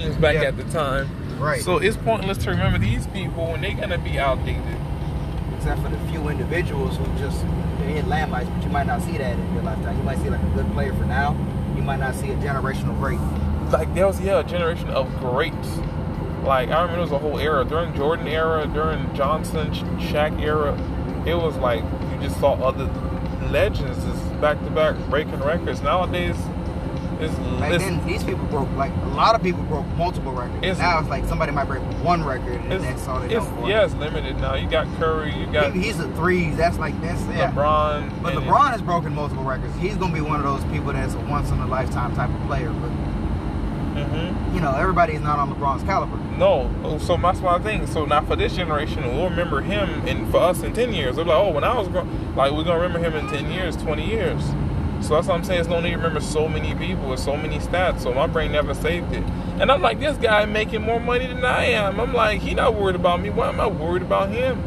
things back Yeah. at the time. Right. So it's pointless to remember these people when they're gonna be outdated. except for the few individuals who just they hit landmarks, but you might not see that in your lifetime. You might see like a good player for now. You might not see a generational great. Like there was yeah a generation of greats. Like I remember there was a whole era during Jordan era, during Johnson, Shaq era. It was like you just saw other legends just back to back breaking records. Nowadays, it's, Back it's then, these people broke like a lot of people broke multiple records. It's- now it's like somebody might break one record and it's, that's all they it's know for. yeah, it's limited now. You got Curry, you got He- he's a threes. That's like that's yeah. LeBron. But LeBron has broken multiple records. He's gonna be one of those people that's a once in a lifetime type of player. But Mhm. you know, everybody is not on LeBron's caliber. No, so that's my thing. So now for this generation, we'll remember him, and for us in ten years, they're like, oh, when I was grown, like we're gonna remember him in ten years, twenty years. So that's what I'm saying. It's no need to remember so many people with so many stats. So my brain never saved it. And I'm like, this guy making more money than I am. I'm like, he not worried about me. Why am I worried about him?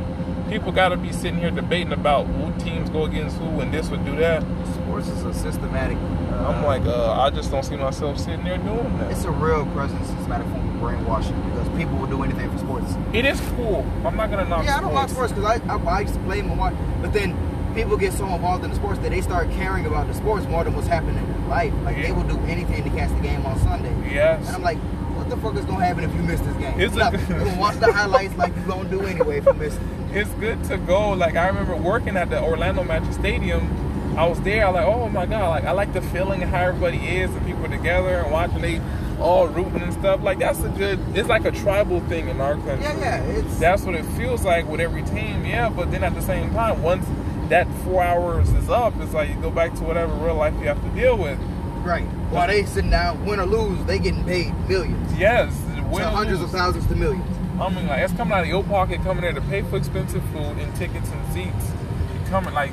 People got to be sitting here debating about who teams go against who, and this would do that. Sports is a systematic. Uh, I'm like, uh, I just don't see myself sitting there doing that. it's a real present systematic form of brainwashing because people will do anything for sports. It is cool. I'm not gonna knock. yeah, I don't like sports. sports because I, I, I used to play them and watch, but then people get so involved in the sports that they start caring about the sports more than what's happening in life. Like they will do anything to catch the game on Sunday. Yes. And I'm like, what the fuck is gonna happen if you miss this game? It's Nothing. You're gonna watch the highlights like you're gonna do anyway if you miss it. it's good to go. Like I remember working at the Orlando Magic Stadium. I was there. I like, oh my god! Like I like the feeling of how everybody is and people together and watching they all rooting and stuff. Like that's a good. It's like a tribal thing in our country. Yeah, yeah. It's That's what it feels like with every team. Yeah, but then at the same time, once that four hours is up, it's like you go back to whatever real life you have to deal with. right. While they sitting down, win or lose, they getting paid millions. Yes, To win or hundreds lose. of thousands to millions. I mean, like it's coming out of your pocket, coming there to pay for expensive food and tickets and seats. You coming like,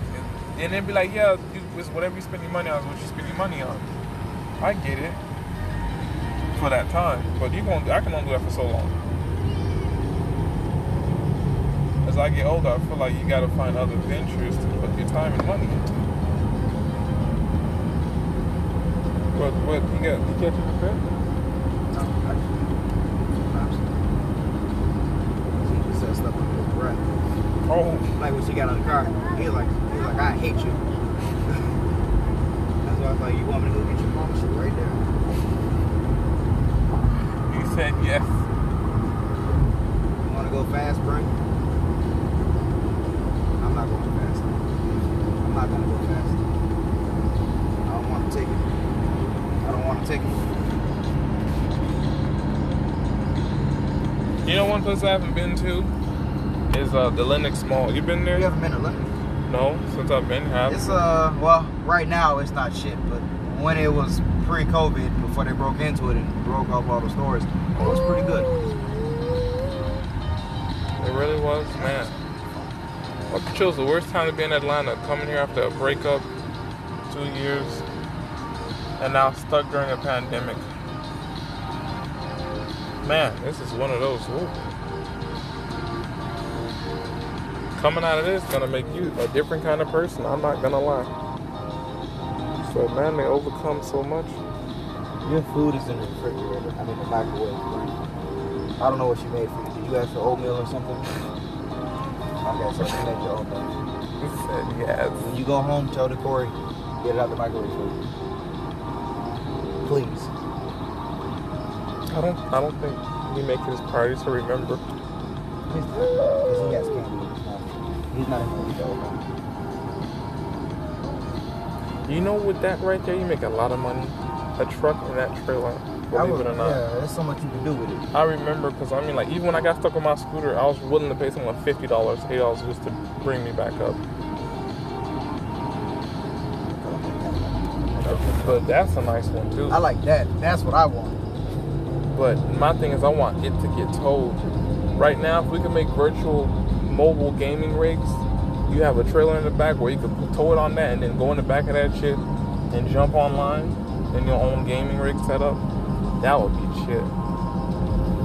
and then be like, yeah, you, it's whatever you spend your money on is what you spend your money on. I get it for that time, but you gonna, I can only do that for so long. As I get older, I feel like you gotta find other ventures to put your time and money into. What, what, you got, you catching the fit? No, I- He just said stuff breath. Oh, Like when she got on the car, he was like, he was like, I hate you. That's why I was like, you want me to go get your mom? Shit, right there. you said yes. You want to go fast, Brent? I'm not going fast. I'm not gonna go fast. I don't want to take it. I don't want to take it. You know one place I haven't been to is uh, the Lenox Mall. You been there? You haven't been to London? No, since I've been have. It's uh, well, right now it's not shit, but when it was pre-COVID, before they broke into it and broke up all the stores, it was pretty good. It really was, man. I chose the worst time to be in Atlanta. Coming here after a breakup, two years, and now stuck during a pandemic. Man, this is one of those. Ooh. Coming out of this gonna make you a different kind of person. I'm not gonna lie. So man, they overcome so much. Your food is in the refrigerator. I mean the microwave. I don't know what she made for you. Did you ask for oatmeal or something? Okay, so she made your oatmeal. He said yes. When you go home, tell the Corey, get it out the microwave for you. Please. I don't. I don't think he make his parties to remember. Because he has candy in his mouth. He's not in the show. You know, with that right there, you make a lot of money. A truck and that trailer, believe it or not. Yeah, there's so much you can do with it. I remember because I mean, like, even when I got stuck on my scooter, I was willing to pay someone fifty dollars, eight dollars just to bring me back up. But that's a nice one too. I like that. That's what I want. But my thing is, I want it to get towed. Right now, if we can make virtual mobile gaming rigs, you have a trailer in the back where you can tow it on that and then go in the back of that shit and jump online in your own gaming rig setup. That would be shit.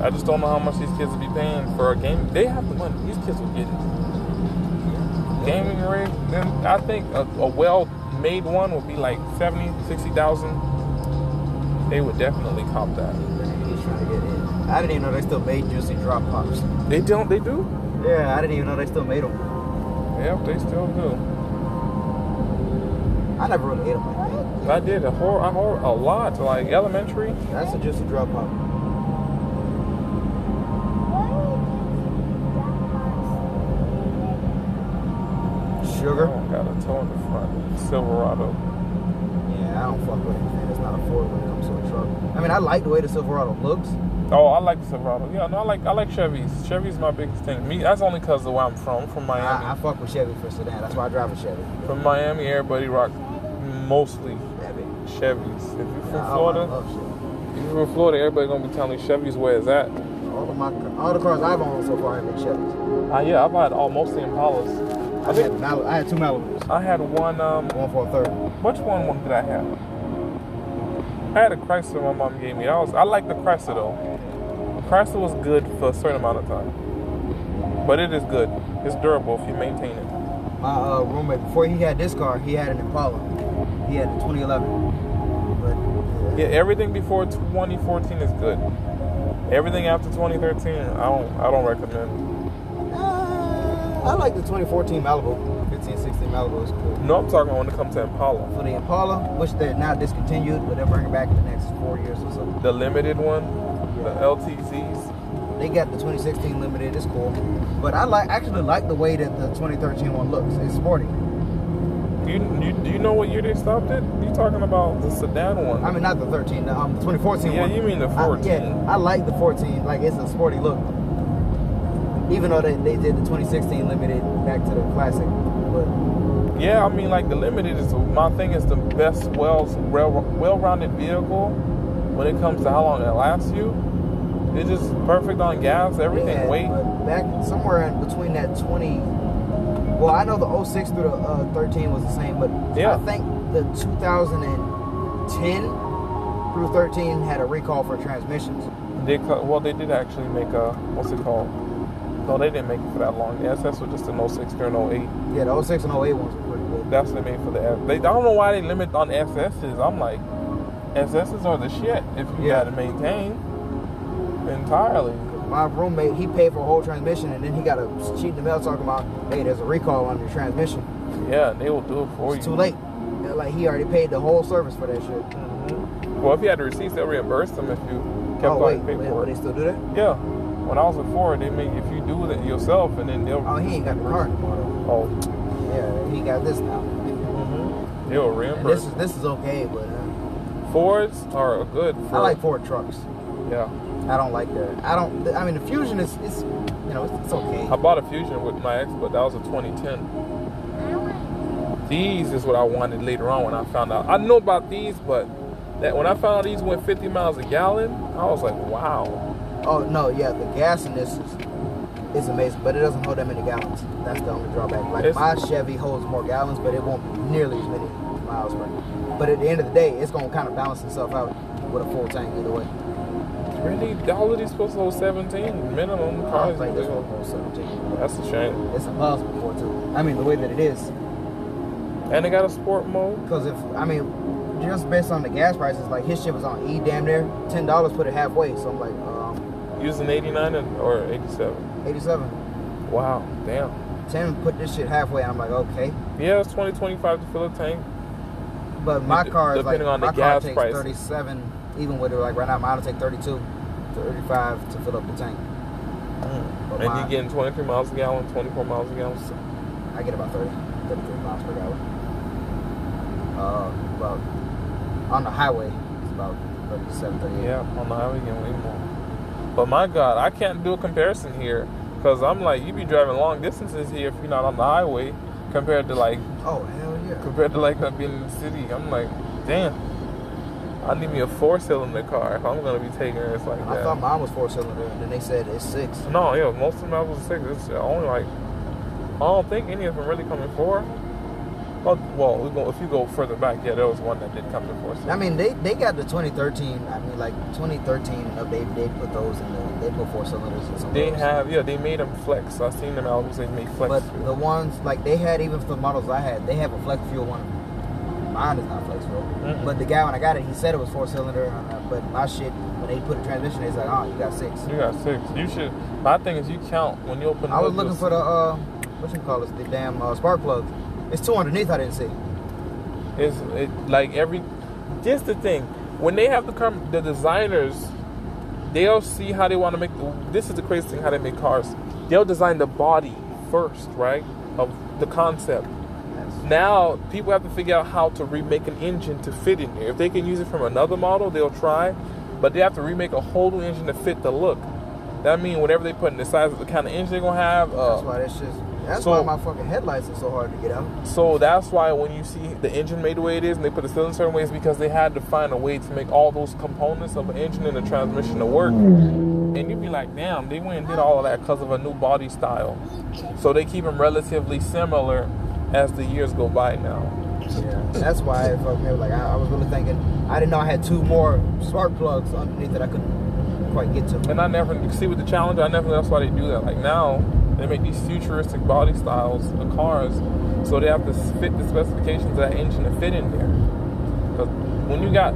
I just don't know how much these kids would be paying for a game. They have the money. These kids will get it. Gaming rig, then I think a, a well-made one would be like 70, 60,000. They would definitely cop that. He's trying to get I didn't even know they still made juicy drop pops. They don't. They do. Yeah, I didn't even know they still made them. Yep, they still do. I never really ate them like that. I did a whole, a whole, a lot. Like elementary. That's just a drop pop. Sugar? Oh, got a toe in the front. Silverado. Yeah, I don't fuck with anything It's not a Ford when it comes to a truck. I mean, I like the way the Silverado looks. Oh, I like the Silverado. Yeah, no, I like I like Chevys. Chevy's my biggest thing. Me, that's only because of where I'm from. From Miami. I, I fuck with Chevy for sedan. That's why I drive a Chevy. From Miami, everybody rock mostly Chevy. Chevys. If you're from I Florida, if you're from Florida, everybody gonna be telling you Chevys where it's at. All of my, all the cars I've owned so far have been Chevys. Uh, yeah, I've had all mostly Impalas. I, I think had, Mal- I had two Malibus. I had one. Um, One for a third. which one, one did I have? I had a Chrysler my mom gave me. I was I like the Chrysler though. Chrysler was good for a certain amount of time, but it is good. It's durable if you maintain it. My uh, roommate, before he had this car, he had an Impala. He had a 2011. But Yeah, everything before 2014 is good. Everything after 2013, I don't I don't recommend. Uh, I like the 2014 Malibu. 15, 16 Malibu is cool. No, I'm talking when it comes to Impala, For the Impala, which they're now discontinued, but they're bringing back in the next four years or so. the limited one, the LTZs. They got the 2016 Limited. It's cool, but I like actually like the way that the 2013 one looks. It's sporty. You, you do you know what year they stopped it? You talking about the sedan one? I mean, not the 13, the, um, the 2014 Yeah, one. you mean the I- 14. yeah, I like the 14. Like it's a sporty look. Even though they, they did the 2016 Limited back to the classic, but Yeah, I mean, like the limited is my thing is the best, well, well, well-rounded vehicle when it comes to how long it lasts you. It's just perfect on gas, everything, yeah, weight. Back somewhere in between that 20. Well, I know the 06 through the uh, 13 was the same, but Yeah. I think the 2010 through 13 had a recall for transmissions. They well, they did actually make a what's it called? No, they didn't make it for that long. The SS was just an 06 through an 08. Yeah, the 06 and 08 ones were pretty good. That's what they made for the S. They, I don't know why they limit on SSs. I'm like, SSs are the shit if you Yeah. got to maintain entirely. My roommate, he paid for a whole transmission, and then he got a sheet in the mail talking about, hey, there's a recall on your transmission. Yeah, they will do it for you. It's you. too late. Like he already paid the whole service for that shit. Mhm. Well, if you had the receipts, they'll reimburse them if you kept oh on paying for will they still do that? Yeah. When I was with Ford, they make if you do it yourself, and then they'll Oh, he ain't got the car anymore. oh, Yeah, he got this now. they'll And reimburse. this is this is okay, but uh, Fords are good for I like Ford trucks. yeah. I don't like that. I don't. I mean, the Fusion is, it's, you know, it's, it's okay. I bought a Fusion with my ex, but that was a 2010. These is what I wanted later on when I found out. I know about these, but that when I found out these went 50 miles a gallon, I was like, wow. Oh no, yeah, the gas in this is, is amazing, but it doesn't hold that many gallons. That's the only drawback. Like It's- my Chevy holds more gallons, but it won't be nearly as many miles per. But at the end of the day, it's gonna kind of balance itself out with a full tank either way. Really, these supposed to hold 17 minimum. I don't think this one holds 17. That's a shame. It's impossible for it to. I mean, the way that it is, And they got a sport mode. because if I mean, just based on the gas prices, like his shit was on E damn near ten dollars, put it halfway. So I'm like, um, Using 89 and, or 87. 87. Wow, damn. Tim put this shit halfway, I'm like, okay. Yeah, it's 20, 25 to fill a tank. But my car is like depending on the my car gas takes prices. 37, even with it like right now, mine will take 32, 35 to fill up the tank. But And mine- you're getting 23 miles a gallon, 24 miles a gallon. I get about 30, 33 miles per gallon. Uh, about on the highway, it's about 37, 38. Yeah, on the highway, you get way more. But my God, I can't do a comparison here because I'm like, you be driving long distances here if you're not on the highway compared to like, Oh hell yeah! compared to like being in the city. I'm like, damn. I need me a four cylinder car if I'm gonna be taking risks like I that. thought mine was four cylinder, and then they said it's six. No, yeah, most of them I was six. It's only like I don't think any of them really come in four. Well, well, we go, if you go further back, yeah, there was one that did come in four. I mean, they, they got the 2013. I mean, like 2013 and up, they they put those in the they put four cylinders in some. They have, yeah, they made them flex. I've seen them albums they made flex. But the ones like they had even for the models I had, they have a flex fuel one. Mine is not flex fuel. Mm-mm. But the guy when I got it, he said it was four cylinder. uh, But my shit, When they put a transmission, it's like, oh, you got six. You got six. You should. My thing is, you count when you open. I was looking for the uh, what you call it, the damn uh, spark plugs. It's two underneath. I didn't see. It's it, like every. Just the thing, when they have to come, the designers, they'll see how they want to make. The, this is the crazy thing, how they make cars. They'll design the body first, right, of the concept. Now people have to figure out how to remake an engine to fit in there. If they can use it from another model, they'll try, but they have to remake a whole new engine to fit the look. That means whatever they put in the size of the kind of engine they're gonna have. Uh, That's why that's just. That's so- why my fucking headlights are so hard to get out. So that's why when you see the engine made the way it is and they put the cylinder certain ways because they had to find a way to make all those components of an engine and a transmission to work. And you'd be like, damn, they went and did all of that because of a new body style. So they keep them relatively similar as the years go by now. Yeah, that's why it fucked me up. Like I, I was really thinking, I didn't know I had two more spark plugs underneath that I couldn't quite get to. And I never you see with the Challenger, I never that's why they do that. Like now, they make these futuristic body styles of cars, so they have to fit the specifications of that engine to fit in there. Because when you got,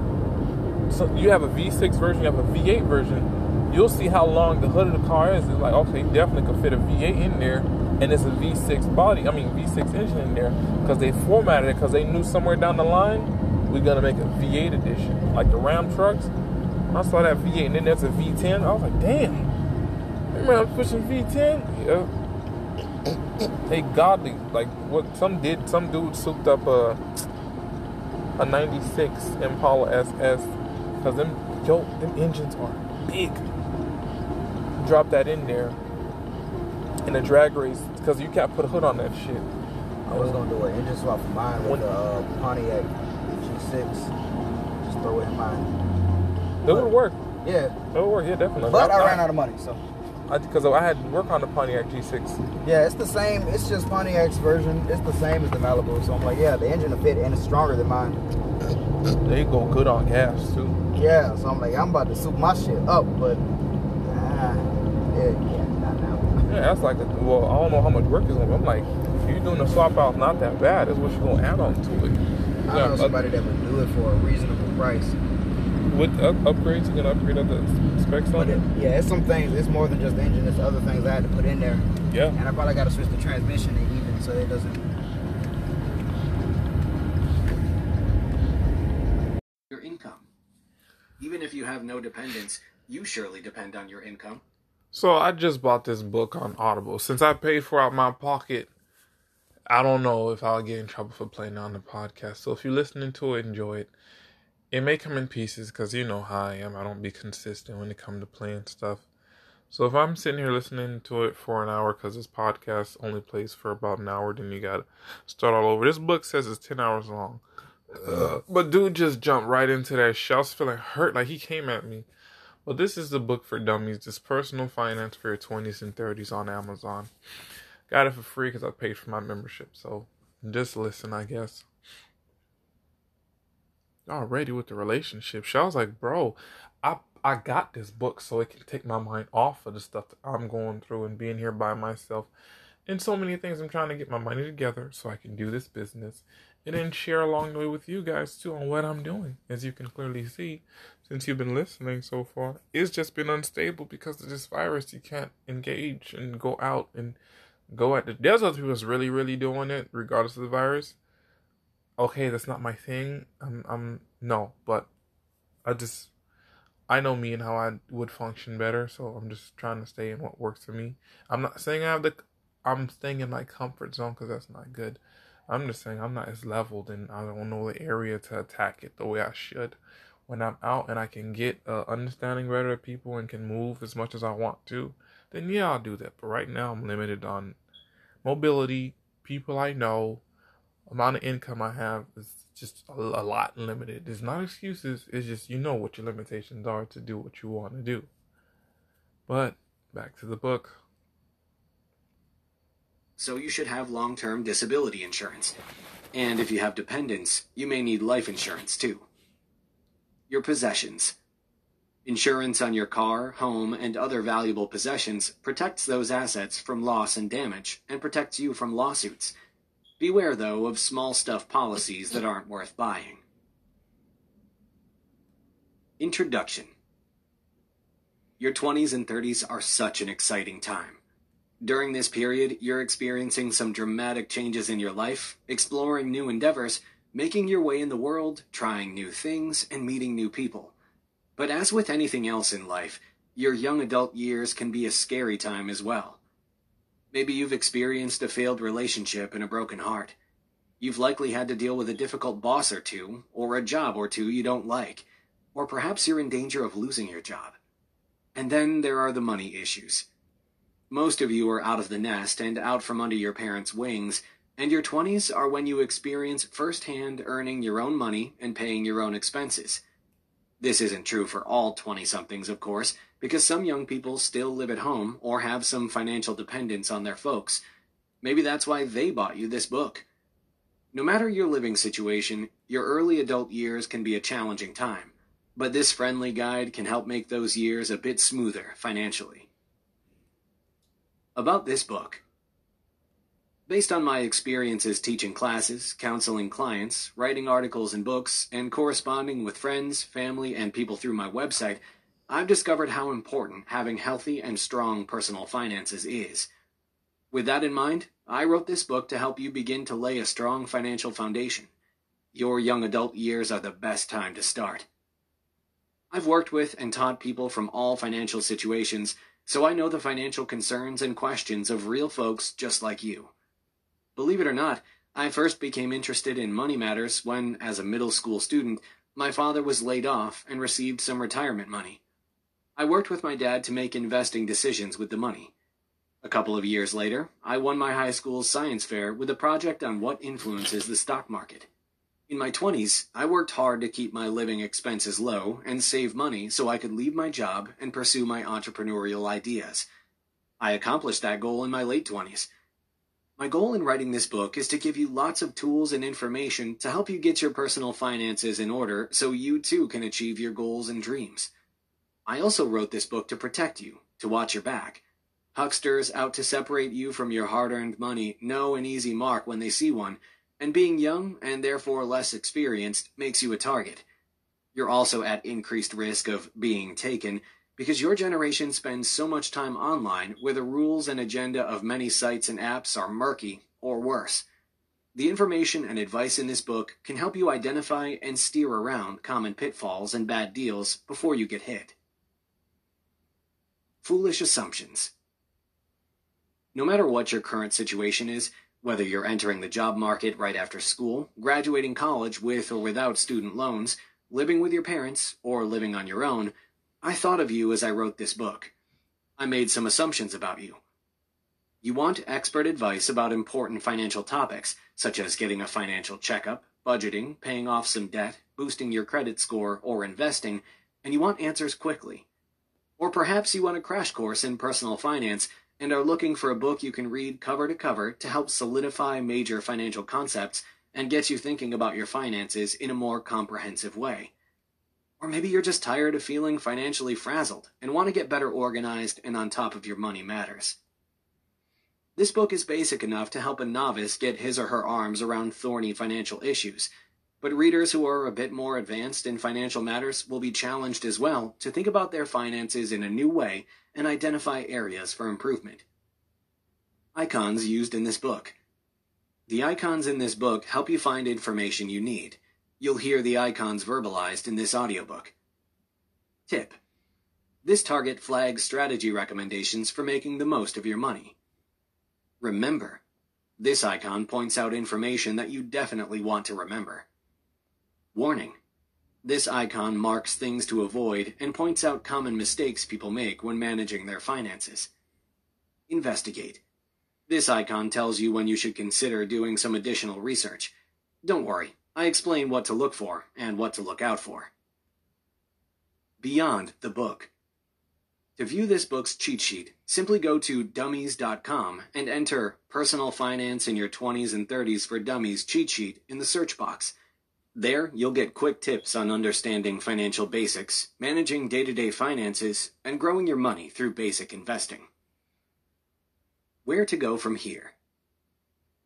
so you have a V6 version, you have a V8 version, you'll see how long the hood of the car is. It's like okay, you definitely could fit a V8 in there, and it's a V6 body. I mean V6 engine in there because they formatted it because they knew somewhere down the line we're gonna make a V8 edition, like the Ram trucks. I saw that V8 and then there's a V10. I was like, damn. I'm pushing V10? Yeah. Hey, godly. Like what some did, some dude souped up a a 96 Impala SS. Cause them yo, them engines are big. Drop that in there in a drag race because you can't put a hood on that shit. I was gonna do an engine swap for mine with the uh, Pontiac G6. Just throw it in mine. It would work. Yeah, It would work. Yeah, definitely. but I ran out of money, so because I, had to work on the Pontiac G6. yeah, it's the same. It's just Pontiac's version. It's the same as the Malibu. So I'm like, yeah, the engine will fit and it's stronger than mine. They go good on gas too. Yeah, so I'm like, I'm about to soup my shit up, but ah, yeah, yeah. Yeah, that's like, a, well, I don't know how much work is gonna be. I'm like, if you're doing a swap out, not that bad. that's what you're gonna add on to it. I Yeah, know uh, somebody that would do it for a reasonable price. with up, upgrades, you can upgrade other specs on it, it. yeah, it's some things. It's more than just the engine. It's other things I had to put in there, Yeah. and I probably got to switch the transmission even so it doesn't. your income. Even if you have no dependents, you surely depend on your income. So I just bought this book on Audible. Since I paid for it out my pocket, I don't know if I'll get in trouble for playing it on the podcast. So if you're listening to it, enjoy it. It may come in pieces because you know how I am. I don't be consistent when it comes to playing stuff. So if I'm sitting here listening to it for an hour because this podcast only plays for about an hour, then you gotta start all over. This book says it's ten hours long, but dude just jumped right into that was feeling hurt, like he came at me. Well, this is the book for dummies. This personal finance for your twenties and thirties on Amazon. Got it for free because I paid for my membership. So just listen, I guess. Already with the relationship, shit, I was like, bro, I I got this book so it can take my mind off of the stuff that I'm going through and being here by myself, and so many things. I'm trying to get my money together so I can do this business and then share along the way with you guys too on what I'm doing. As you can clearly see, since you've been listening so far, it's just been unstable because of this virus. You can't engage and go out and go at the. There's other people that's really, really doing it regardless of the virus. Okay, that's not my thing. I'm, I'm no, but I just, I know me and how I would function better. So I'm just trying to stay in what works for me. I'm not saying I have the, I'm staying in my comfort zone because that's not good. I'm just saying I'm not as leveled and I don't know the area to attack it the way I should. When I'm out and I can get uh, understanding better of people and can move as much as I want to, then yeah, I'll do that. But right now I'm limited on mobility, people I know, amount of income I have is just a, a lot limited. It's not excuses. It's just you know what your limitations are to do what you want to do. But back to the book. So you should have long term disability insurance. And if you have dependents, you may need life insurance too. Your possessions. Insurance on your car, home, and other valuable possessions protects those assets from loss and damage and protects you from lawsuits. Beware, though, of small stuff policies that aren't worth buying. Introduction Your 20s and 30s are such an exciting time. During this period, you're experiencing some dramatic changes in your life, exploring new endeavors, making your way in the world, trying new things, and meeting new people. But as with anything else in life, your young adult years can be a scary time as well. Maybe you've experienced a failed relationship and a broken heart. You've likely had to deal with a difficult boss or two, or a job or two you don't like, or perhaps you're in danger of losing your job. And then there are the money issues. Most of you are out of the nest and out from under your parents' wings, and your 20s are when you experience firsthand earning your own money and paying your own expenses. This isn't true for all 20 somethings, of course, because some young people still live at home or have some financial dependence on their folks. Maybe that's why they bought you this book. No matter your living situation, your early adult years can be a challenging time but this friendly guide can help make those years a bit smoother financially. About this book. Based on my experiences teaching classes, counseling clients, writing articles and books, and corresponding with friends, family, and people through my website, I've discovered how important having healthy and strong personal finances is. With that in mind, I wrote this book to help you begin to lay a strong financial foundation. Your young adult years are the best time to start. I've worked with and taught people from all financial situations, so I know the financial concerns and questions of real folks just like you. Believe it or not, I first became interested in money matters when, as a middle school student, my father was laid off and received some retirement money. I worked with my dad to make investing decisions with the money. A couple of years later, I won my high school's science fair with a project on what influences the stock market. In my 20s, I worked hard to keep my living expenses low and save money so I could leave my job and pursue my entrepreneurial ideas. I accomplished that goal in my late 20s. My goal in writing this book is to give you lots of tools and information to help you get your personal finances in order so you too can achieve your goals and dreams. I also wrote this book to protect you, to watch your back. Hucksters out to separate you from your hard earned money know an easy mark when they see one and being young and therefore less experienced makes you a target. You're also at increased risk of being taken because your generation spends so much time online where the rules and agenda of many sites and apps are murky or worse. The information and advice in this book can help you identify and steer around common pitfalls and bad deals before you get hit. Foolish assumptions. No matter what your current situation is, whether you're entering the job market right after school, graduating college with or without student loans, living with your parents, or living on your own, I thought of you as I wrote this book. I made some assumptions about you. You want expert advice about important financial topics, such as getting a financial checkup, budgeting, paying off some debt, boosting your credit score, or investing, and you want answers quickly. Or perhaps you want a crash course in personal finance and are looking for a book you can read cover to cover to help solidify major financial concepts and get you thinking about your finances in a more comprehensive way. Or maybe you're just tired of feeling financially frazzled and want to get better organized and on top of your money matters. This book is basic enough to help a novice get his or her arms around thorny financial issues but readers who are a bit more advanced in financial matters will be challenged as well to think about their finances in a new way and identify areas for improvement. Icons used in this book. The icons in this book help you find information you need. You'll hear the icons verbalized in this audiobook. Tip. This target flags strategy recommendations for making the most of your money. Remember. This icon points out information that you definitely want to remember. Warning. This icon marks things to avoid and points out common mistakes people make when managing their finances. Investigate. This icon tells you when you should consider doing some additional research. Don't worry, I explain what to look for and what to look out for. Beyond the book. To view this book's cheat sheet, simply go to dummies.com and enter Personal Finance in Your 20s and 30s for Dummies cheat sheet in the search box. There, you'll get quick tips on understanding financial basics, managing day to day finances, and growing your money through basic investing. Where to go from here.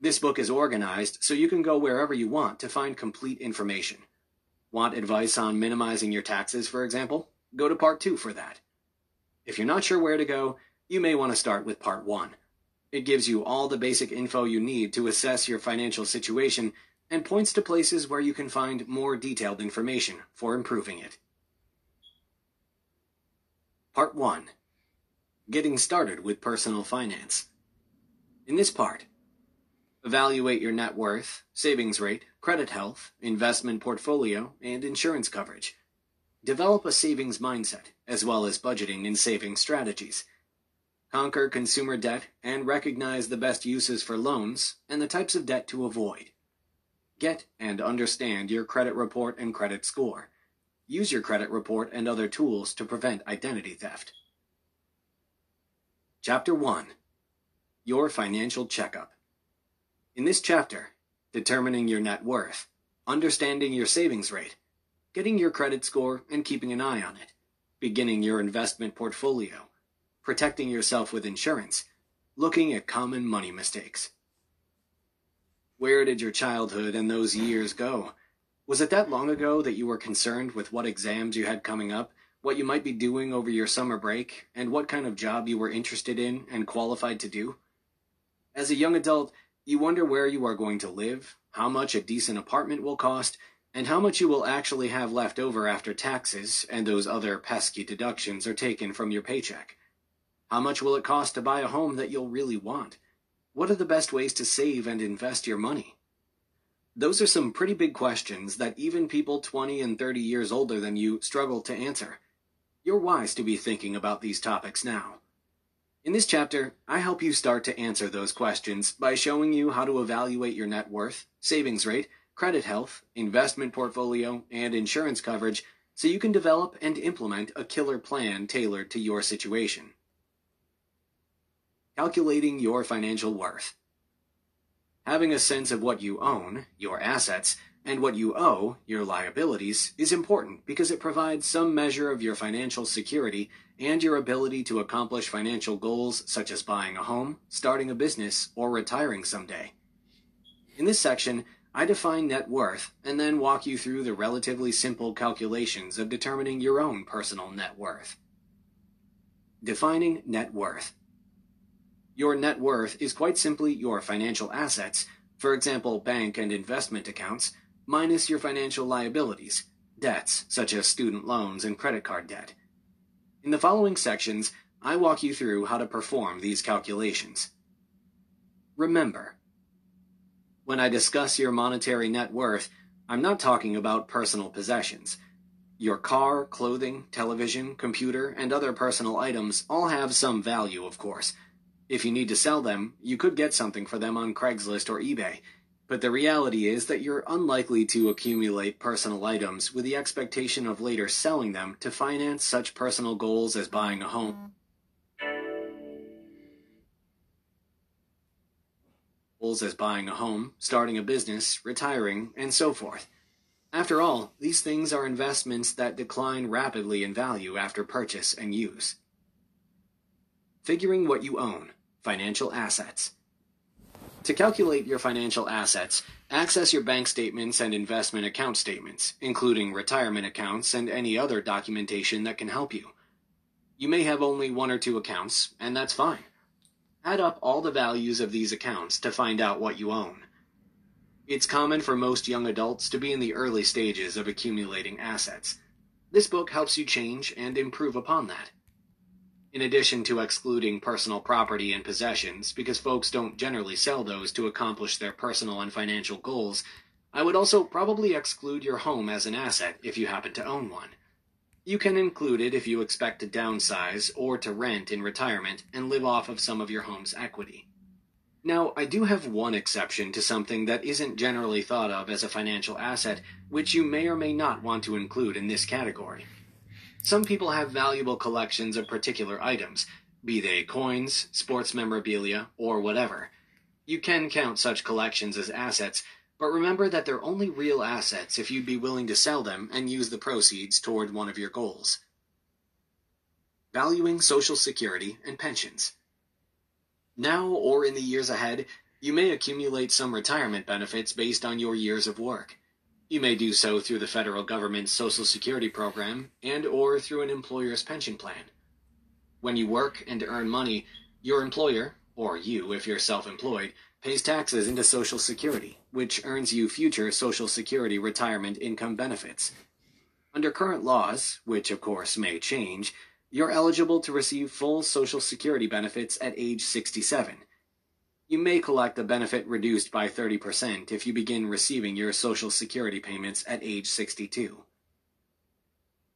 This book is organized so you can go wherever you want to find complete information. Want advice on minimizing your taxes, for example? Go to part 2 for that. If you're not sure where to go, you may want to start with part one. It gives you all the basic info you need to assess your financial situation and points to places where you can find more detailed information for improving it. Part 1 Getting Started with Personal Finance. In this part, evaluate your net worth, savings rate, credit health, investment portfolio, and insurance coverage. Develop a savings mindset, as well as budgeting and saving strategies. Conquer consumer debt and recognize the best uses for loans and the types of debt to avoid. Get and understand your credit report and credit score. Use your credit report and other tools to prevent identity theft. Chapter 1 Your Financial Checkup. In this chapter, determining your net worth, understanding your savings rate, getting your credit score and keeping an eye on it, beginning your investment portfolio, protecting yourself with insurance, looking at common money mistakes. Where did your childhood and those years go? Was it that long ago that you were concerned with what exams you had coming up, what you might be doing over your summer break, and what kind of job you were interested in and qualified to do? As a young adult, you wonder where you are going to live, how much a decent apartment will cost, and how much you will actually have left over after taxes and those other pesky deductions are taken from your paycheck. How much will it cost to buy a home that you'll really want? What are the best ways to save and invest your money? Those are some pretty big questions that even people 20 and 30 years older than you struggle to answer. You're wise to be thinking about these topics now. In this chapter, I help you start to answer those questions by showing you how to evaluate your net worth, savings rate, credit health, investment portfolio, and insurance coverage so you can develop and implement a killer plan tailored to your situation. Calculating your financial worth. Having a sense of what you own, your assets, and what you owe, your liabilities, is important because it provides some measure of your financial security and your ability to accomplish financial goals such as buying a home, starting a business, or retiring someday. In this section, I define net worth and then walk you through the relatively simple calculations of determining your own personal net worth. Defining net worth. Your net worth is quite simply your financial assets, for example, bank and investment accounts, minus your financial liabilities, debts such as student loans and credit card debt. In the following sections, I walk you through how to perform these calculations. Remember, when I discuss your monetary net worth, I'm not talking about personal possessions. Your car, clothing, television, computer, and other personal items all have some value, of course. If you need to sell them, you could get something for them on Craigslist or eBay. But the reality is that you're unlikely to accumulate personal items with the expectation of later selling them to finance such personal goals as buying a home. Goals as buying a home, starting a business, retiring, and so forth. After all, these things are investments that decline rapidly in value after purchase and use. Figuring what you own. Financial assets. To calculate your financial assets, access your bank statements and investment account statements, including retirement accounts and any other documentation that can help you. You may have only one or two accounts, and that's fine. Add up all the values of these accounts to find out what you own. It's common for most young adults to be in the early stages of accumulating assets. This book helps you change and improve upon that in addition to excluding personal property and possessions, because folks don't generally sell those to accomplish their personal and financial goals, I would also probably exclude your home as an asset if you happen to own one. You can include it if you expect to downsize or to rent in retirement and live off of some of your home's equity. Now, I do have one exception to something that isn't generally thought of as a financial asset, which you may or may not want to include in this category. Some people have valuable collections of particular items, be they coins, sports memorabilia, or whatever. You can count such collections as assets, but remember that they're only real assets if you'd be willing to sell them and use the proceeds toward one of your goals. Valuing Social Security and Pensions. Now or in the years ahead, you may accumulate some retirement benefits based on your years of work. You may do so through the federal government's Social Security program and or through an employer's pension plan. When you work and earn money, your employer, or you if you're self employed, pays taxes into Social Security, which earns you future Social Security retirement income benefits. Under current laws, which of course may change, you're eligible to receive full Social Security benefits at age 67. You may collect a benefit reduced by 30% if you begin receiving your Social Security payments at age 62.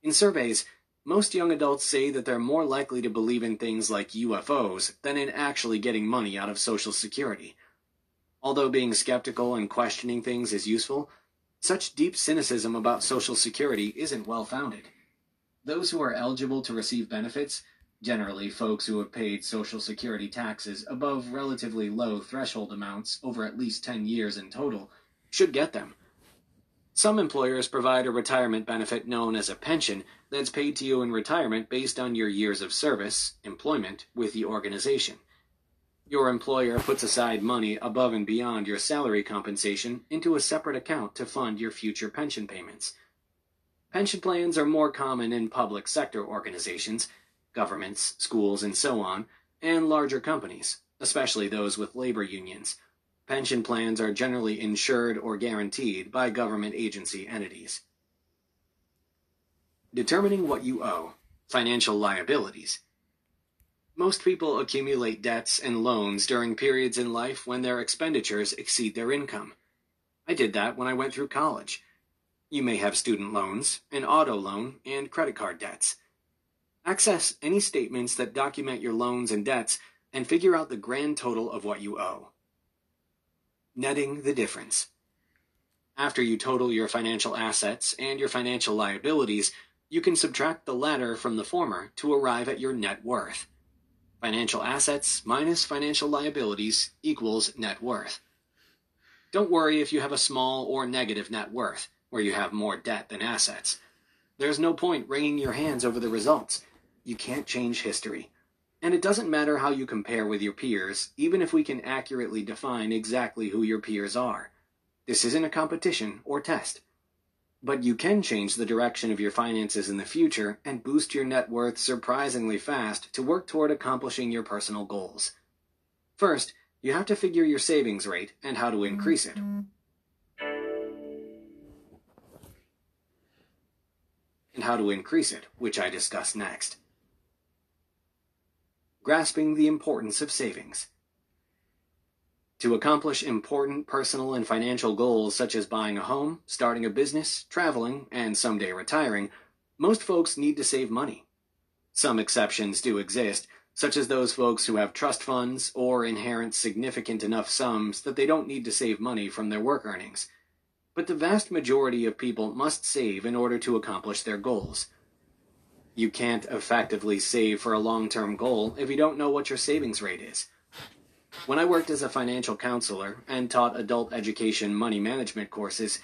In surveys, most young adults say that they're more likely to believe in things like UFOs than in actually getting money out of Social Security. Although being skeptical and questioning things is useful, such deep cynicism about Social Security isn't well founded. Those who are eligible to receive benefits, generally folks who have paid Social Security taxes above relatively low threshold amounts over at least 10 years in total, should get them. Some employers provide a retirement benefit known as a pension that's paid to you in retirement based on your years of service, employment, with the organization. Your employer puts aside money above and beyond your salary compensation into a separate account to fund your future pension payments. Pension plans are more common in public sector organizations, governments, schools, and so on, and larger companies, especially those with labor unions. Pension plans are generally insured or guaranteed by government agency entities. Determining what you owe, financial liabilities. Most people accumulate debts and loans during periods in life when their expenditures exceed their income. I did that when I went through college. You may have student loans, an auto loan, and credit card debts. Access any statements that document your loans and debts and figure out the grand total of what you owe. Netting the difference. After you total your financial assets and your financial liabilities, you can subtract the latter from the former to arrive at your net worth. Financial assets minus financial liabilities equals net worth. Don't worry if you have a small or negative net worth, where you have more debt than assets. There's no point wringing your hands over the results. You can't change history. And it doesn't matter how you compare with your peers, even if we can accurately define exactly who your peers are. This isn't a competition or test. But you can change the direction of your finances in the future and boost your net worth surprisingly fast to work toward accomplishing your personal goals. First, you have to figure your savings rate and how to increase it. And how to increase it, which I discuss next. Grasping the importance of savings. To accomplish important personal and financial goals such as buying a home, starting a business, traveling, and someday retiring, most folks need to save money. Some exceptions do exist, such as those folks who have trust funds or inherit significant enough sums that they don't need to save money from their work earnings. But the vast majority of people must save in order to accomplish their goals. You can't effectively save for a long term goal if you don't know what your savings rate is. When I worked as a financial counselor and taught adult education money management courses,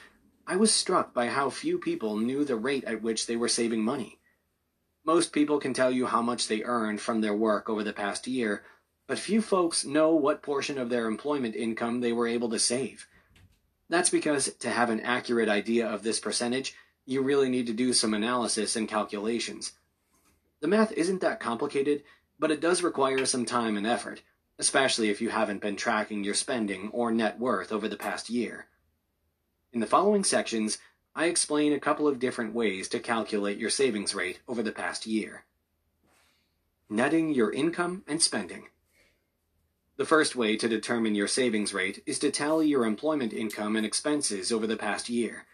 I was struck by how few people knew the rate at which they were saving money. Most people can tell you how much they earned from their work over the past year, but few folks know what portion of their employment income they were able to save. That's because to have an accurate idea of this percentage, you really need to do some analysis and calculations. The math isn't that complicated, but it does require some time and effort especially if you haven't been tracking your spending or net worth over the past year. In the following sections, I explain a couple of different ways to calculate your savings rate over the past year. Netting your income and spending. The first way to determine your savings rate is to tally your employment income and expenses over the past year.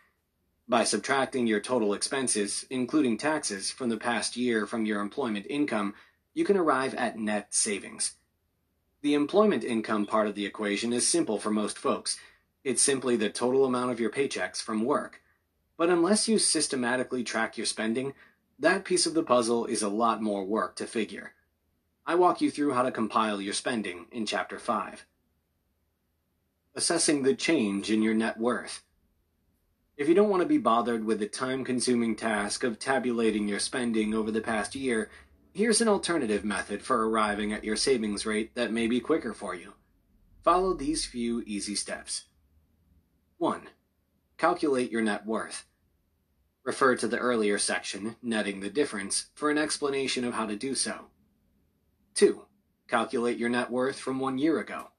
By subtracting your total expenses, including taxes, from the past year from your employment income, you can arrive at net savings. The employment income part of the equation is simple for most folks. It's simply the total amount of your paychecks from work. But unless you systematically track your spending, that piece of the puzzle is a lot more work to figure. I walk you through how to compile your spending in Chapter 5. Assessing the change in your net worth. If you don't want to be bothered with the time consuming task of tabulating your spending over the past year, Here's an alternative method for arriving at your savings rate that may be quicker for you. Follow these few easy steps. 1. Calculate your net worth. Refer to the earlier section, Netting the Difference, for an explanation of how to do so. 2. Calculate your net worth from one year ago.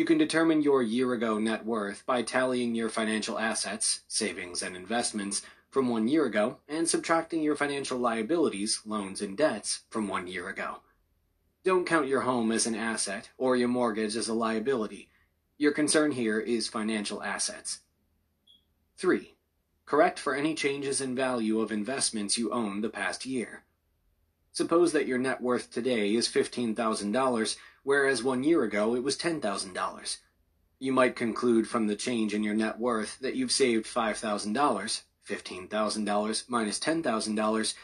You can determine your year ago net worth by tallying your financial assets, savings, and investments from one year ago and subtracting your financial liabilities, loans, and debts from one year ago. Don't count your home as an asset or your mortgage as a liability. Your concern here is financial assets. 3. Correct for any changes in value of investments you own the past year. Suppose that your net worth today is $15,000, whereas one year ago it was $10,000. You might conclude from the change in your net worth that you've saved $5,000, $15,000 minus $10,000,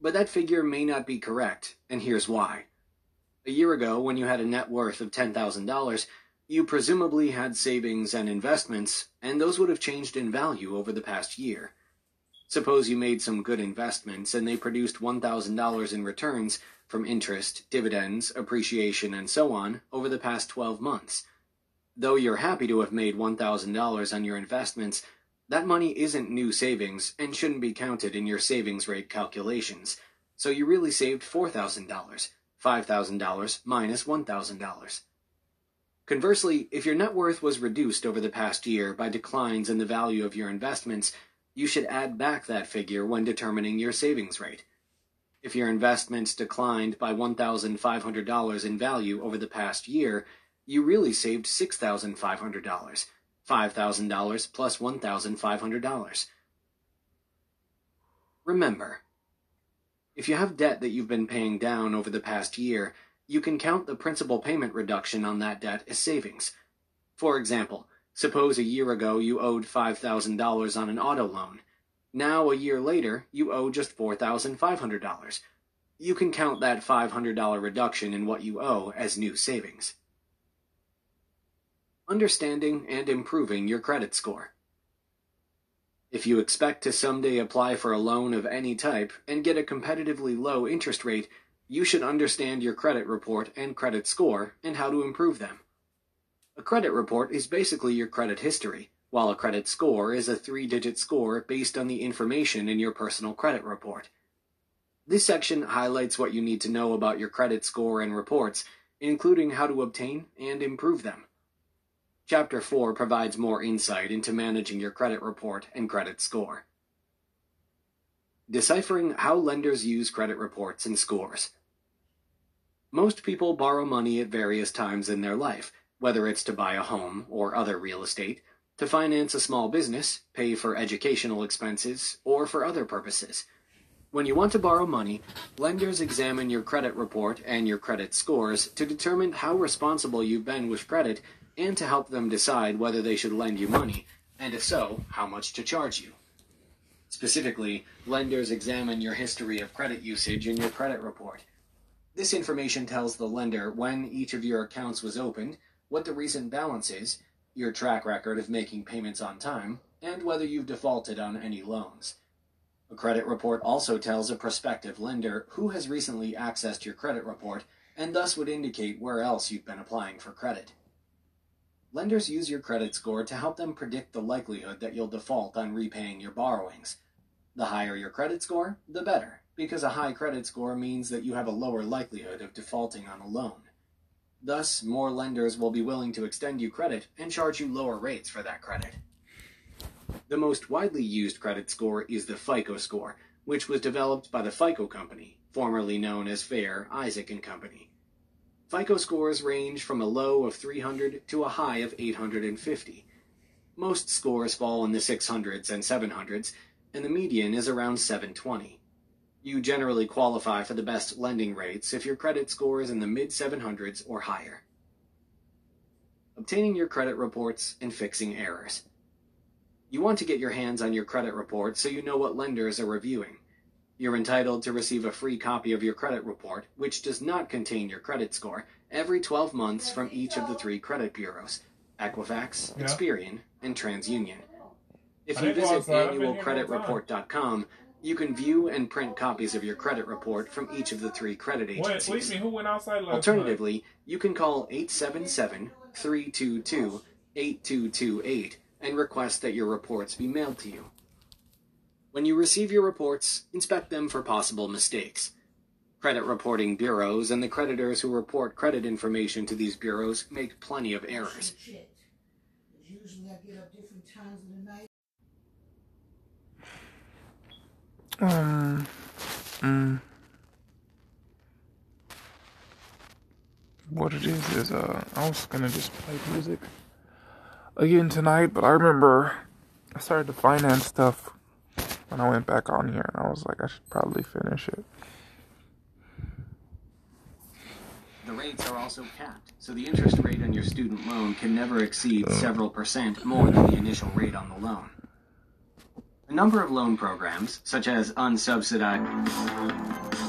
but that figure may not be correct, and here's why. A year ago, when you had a net worth of $10,000, you presumably had savings and investments, and those would have changed in value over the past year. Suppose you made some good investments and they produced $1,000 in returns from interest, dividends, appreciation, and so on over the past 12 months. Though you're happy to have made $1,000 on your investments, that money isn't new savings and shouldn't be counted in your savings rate calculations. So you really saved $4,000, $5,000 minus $1,000. Conversely, if your net worth was reduced over the past year by declines in the value of your investments, you should add back that figure when determining your savings rate. If your investments declined by $1,500 in value over the past year, you really saved $6,500, $5,000 plus $1,500. Remember, if you have debt that you've been paying down over the past year, you can count the principal payment reduction on that debt as savings. For example, Suppose a year ago you owed $5,000 on an auto loan. Now, a year later, you owe just $4,500. You can count that $500 reduction in what you owe as new savings. Understanding and improving your credit score. If you expect to someday apply for a loan of any type and get a competitively low interest rate, you should understand your credit report and credit score and how to improve them. A credit report is basically your credit history, while a credit score is a three digit score based on the information in your personal credit report. This section highlights what you need to know about your credit score and reports, including how to obtain and improve them. Chapter 4 provides more insight into managing your credit report and credit score. Deciphering how lenders use credit reports and scores. Most people borrow money at various times in their life whether it's to buy a home or other real estate, to finance a small business, pay for educational expenses, or for other purposes. When you want to borrow money, lenders examine your credit report and your credit scores to determine how responsible you've been with credit and to help them decide whether they should lend you money, and if so, how much to charge you. Specifically, lenders examine your history of credit usage in your credit report. This information tells the lender when each of your accounts was opened, what the recent balance is, your track record of making payments on time, and whether you've defaulted on any loans. A credit report also tells a prospective lender who has recently accessed your credit report and thus would indicate where else you've been applying for credit. Lenders use your credit score to help them predict the likelihood that you'll default on repaying your borrowings. The higher your credit score, the better, because a high credit score means that you have a lower likelihood of defaulting on a loan. Thus, more lenders will be willing to extend you credit and charge you lower rates for that credit. The most widely used credit score is the FICO score, which was developed by the FICO Company, formerly known as Fair, Isaac and Company. FICO scores range from a low of 300 to a high of 850. Most scores fall in the 600s and 700s, and the median is around 720. You generally qualify for the best lending rates if your credit score is in the mid 700s or higher. Obtaining your credit reports and fixing errors. You want to get your hands on your credit report so you know what lenders are reviewing. You're entitled to receive a free copy of your credit report, which does not contain your credit score, every 12 months from each of the three credit bureaus Equifax. Experian, and TransUnion. If you visit annualcreditreport.com, you can view and print copies of your credit report from each of the three credit agencies. Wait, wait, who went outside last Alternatively, night? you can call 877-322-8228 and request that your reports be mailed to you. When you receive your reports, inspect them for possible mistakes. Credit reporting bureaus and the creditors who report credit information to these bureaus make plenty of errors. Usually I get up different times of the night. Um, mm, what it is is uh, I was gonna just play music again tonight, but I remember I started to finance stuff when I went back on here, and I was like, I should probably finish it. The rates are also capped, so the interest rate on your student loan can never exceed several percent more than the initial rate on the loan. A number of loan programs, such as unsubsidized.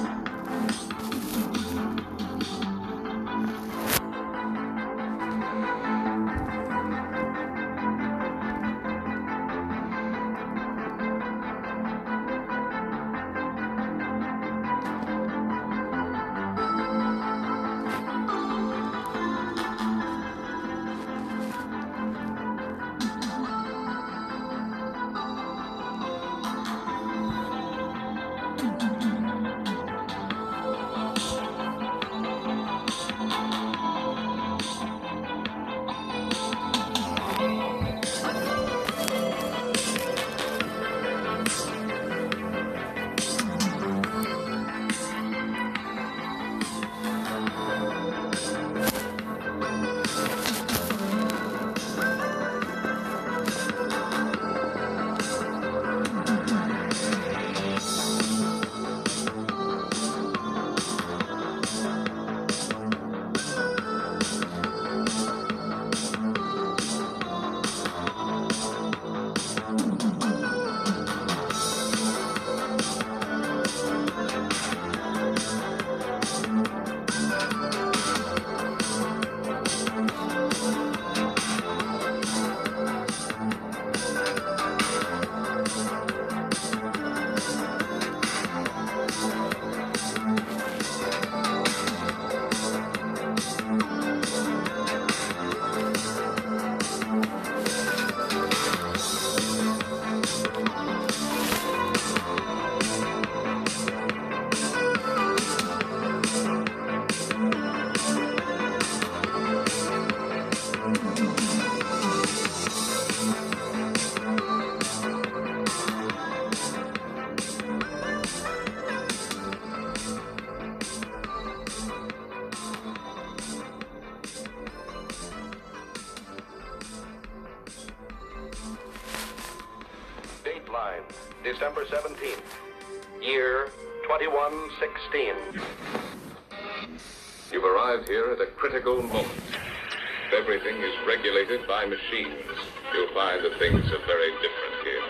Regulated by machines. You'll find that things are very different here.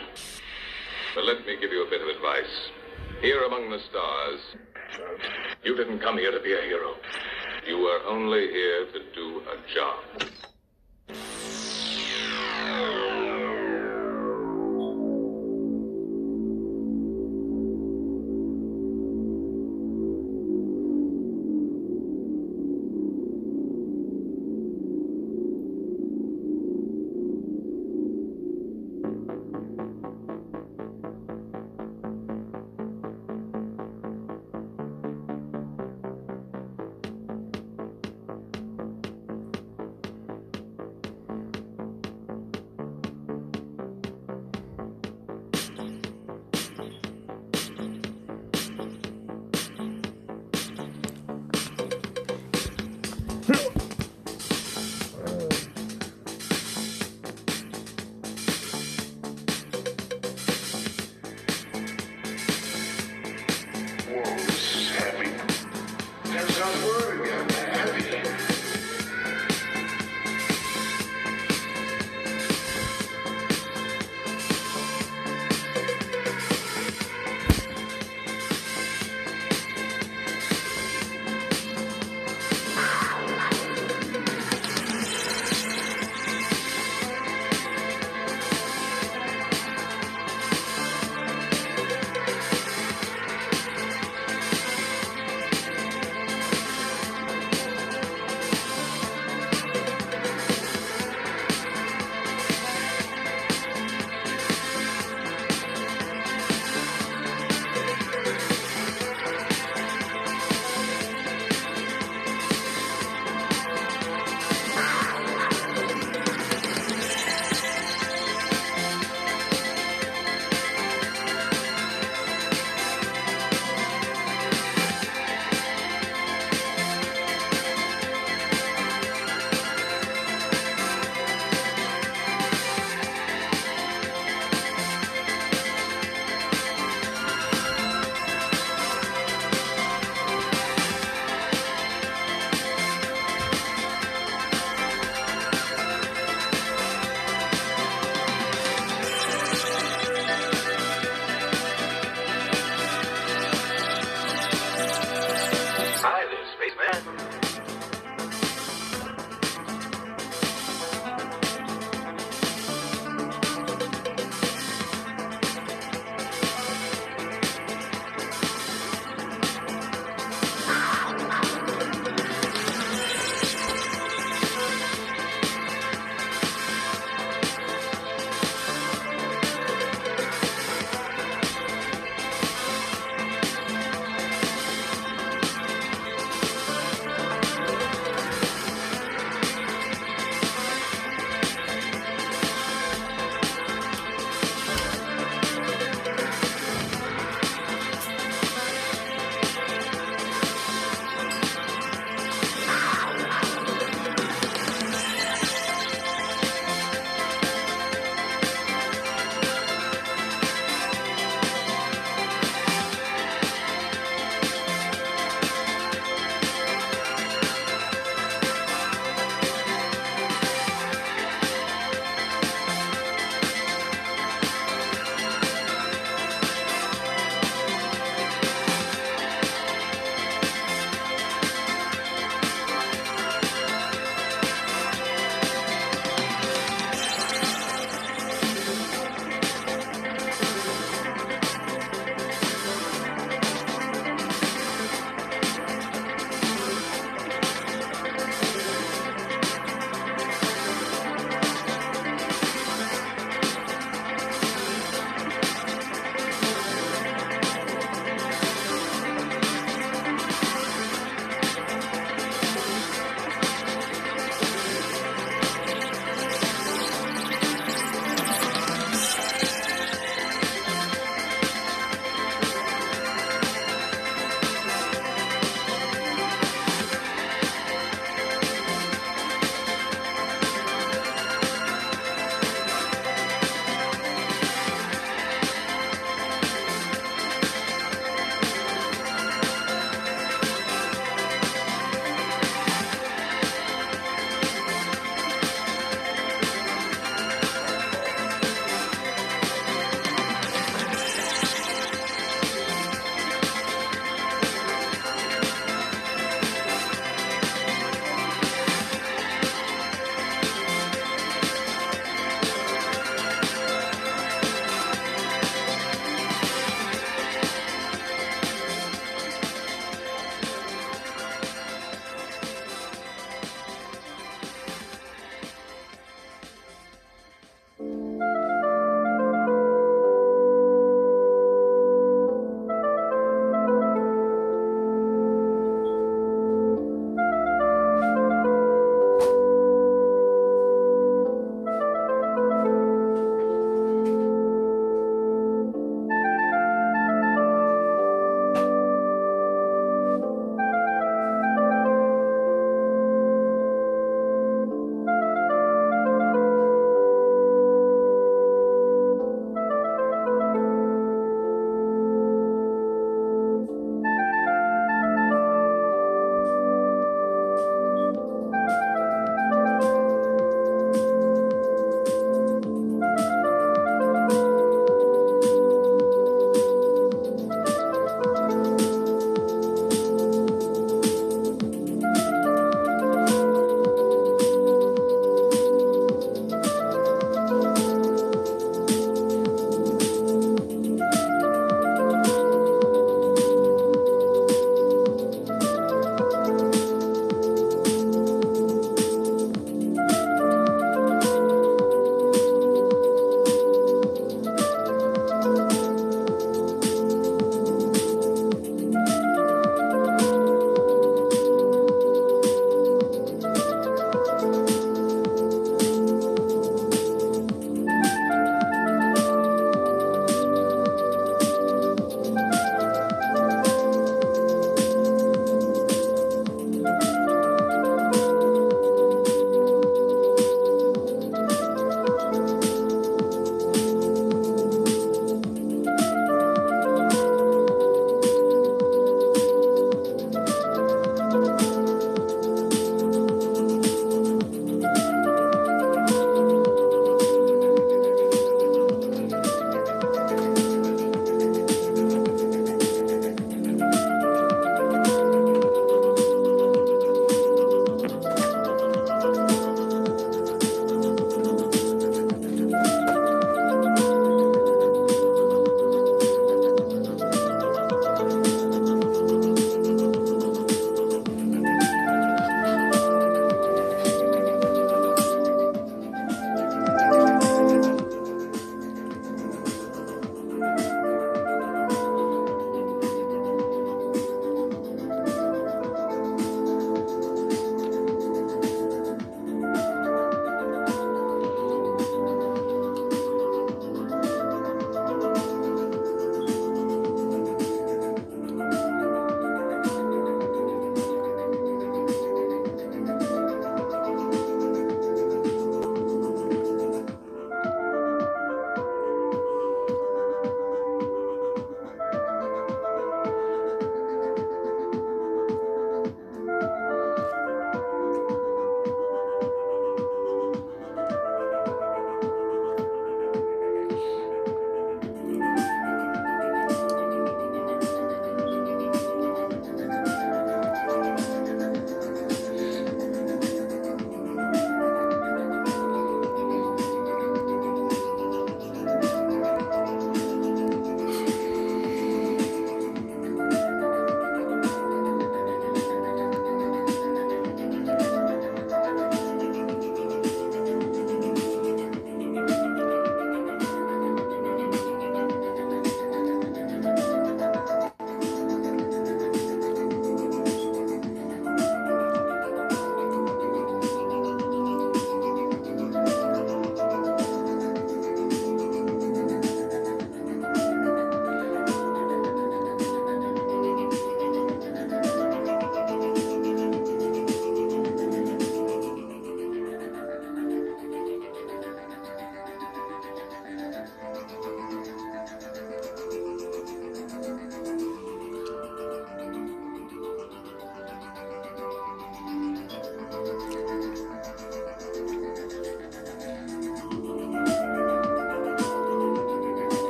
But let me give you a bit of advice. Here among the stars, you didn't come here to be a hero. You were only here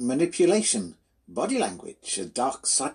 manipulation, body language, a dark side.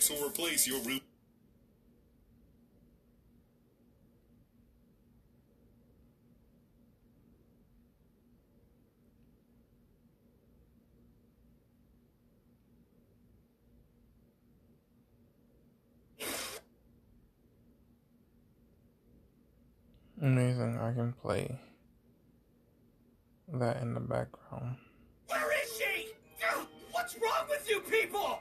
Fix or replace your roof. Amazing, I can play that in the background. Where is she? What's wrong with you people?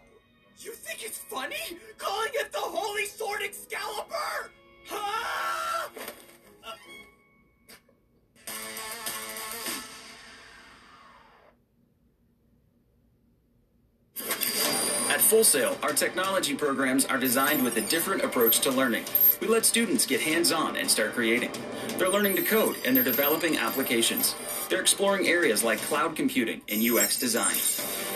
You think it's funny calling it the Holy Sword Excalibur? Huh? Uh. At Full Sail, our technology programs are designed with a different approach to learning. We let students get hands on and start creating. They're learning to code and they're developing applications. They're exploring areas like cloud computing and UX design.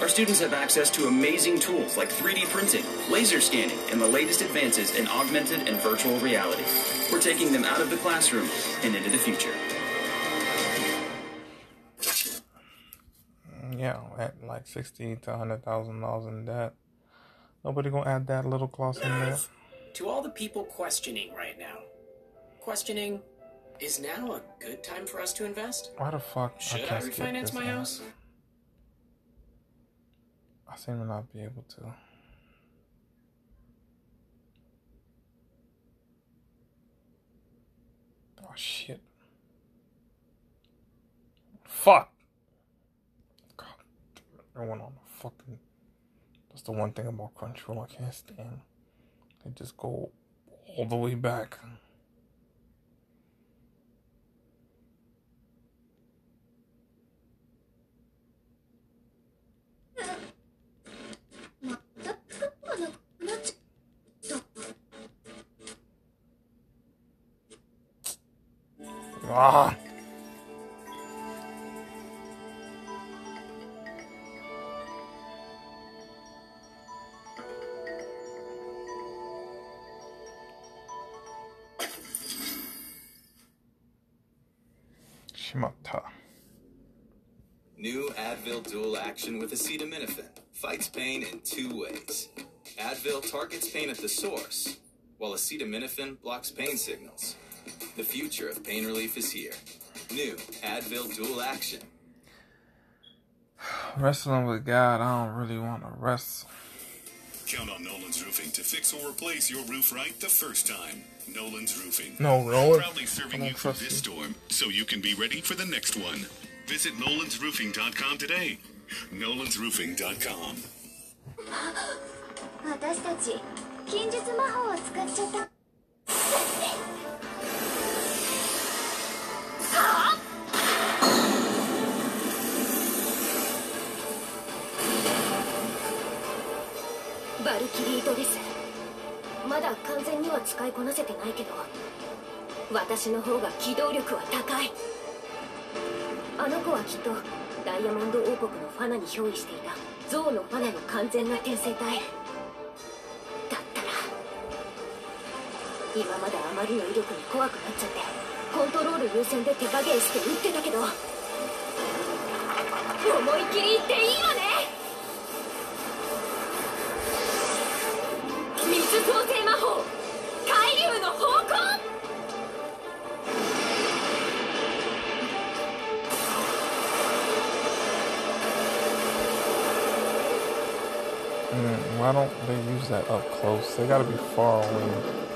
Our students have access to amazing tools like 3D printing, laser scanning, and the latest advances in augmented and virtual reality. We're taking them out of the classroom and into the future. Mm, yeah, at like sixty to hundred thousand dollars in debt. Nobody gonna add that little clause in there. To all the people questioning right now, questioning, is now a good time for us to invest? Why the fuck Should I, can't refinance my one? house? I seem to not be able to. Oh shit. Fuck. God, I went on the fucking. That's the one thing about Crunchyroll I can't stand. They just go all the way back. Ah. New Advil Dual Action with acetaminophen fights pain in two ways. Advil targets pain at the source, while acetaminophen blocks pain signals. The future of pain relief is here. New Advil Dual Action. Wrestling with God, I don't really want to wrestle. Count on Nolan's Roofing to fix or replace your roof right the first time. Nolan's Roofing. No, Nolan. Proudly I serving don't you through trust this you. storm so you can be ready for the next one. Visit nolansroofing.com today. nolansroofing.com. 私たち近日魔法を使っちゃった バルキリードです。まだ完全には使いこなせてないけど私の方が機動力は高い。あの子はきっとダイヤモンド王国のファナに憑依していた。ゾウのファナの完全な転生体。だったら今まであまりの威力に怖くなっちゃってコントロール優先で手加減して撃ってたけど思いっきり行っていいわね！水創生魔法海流の方向 Mm, why don't they use that up close? They gotta be far away.「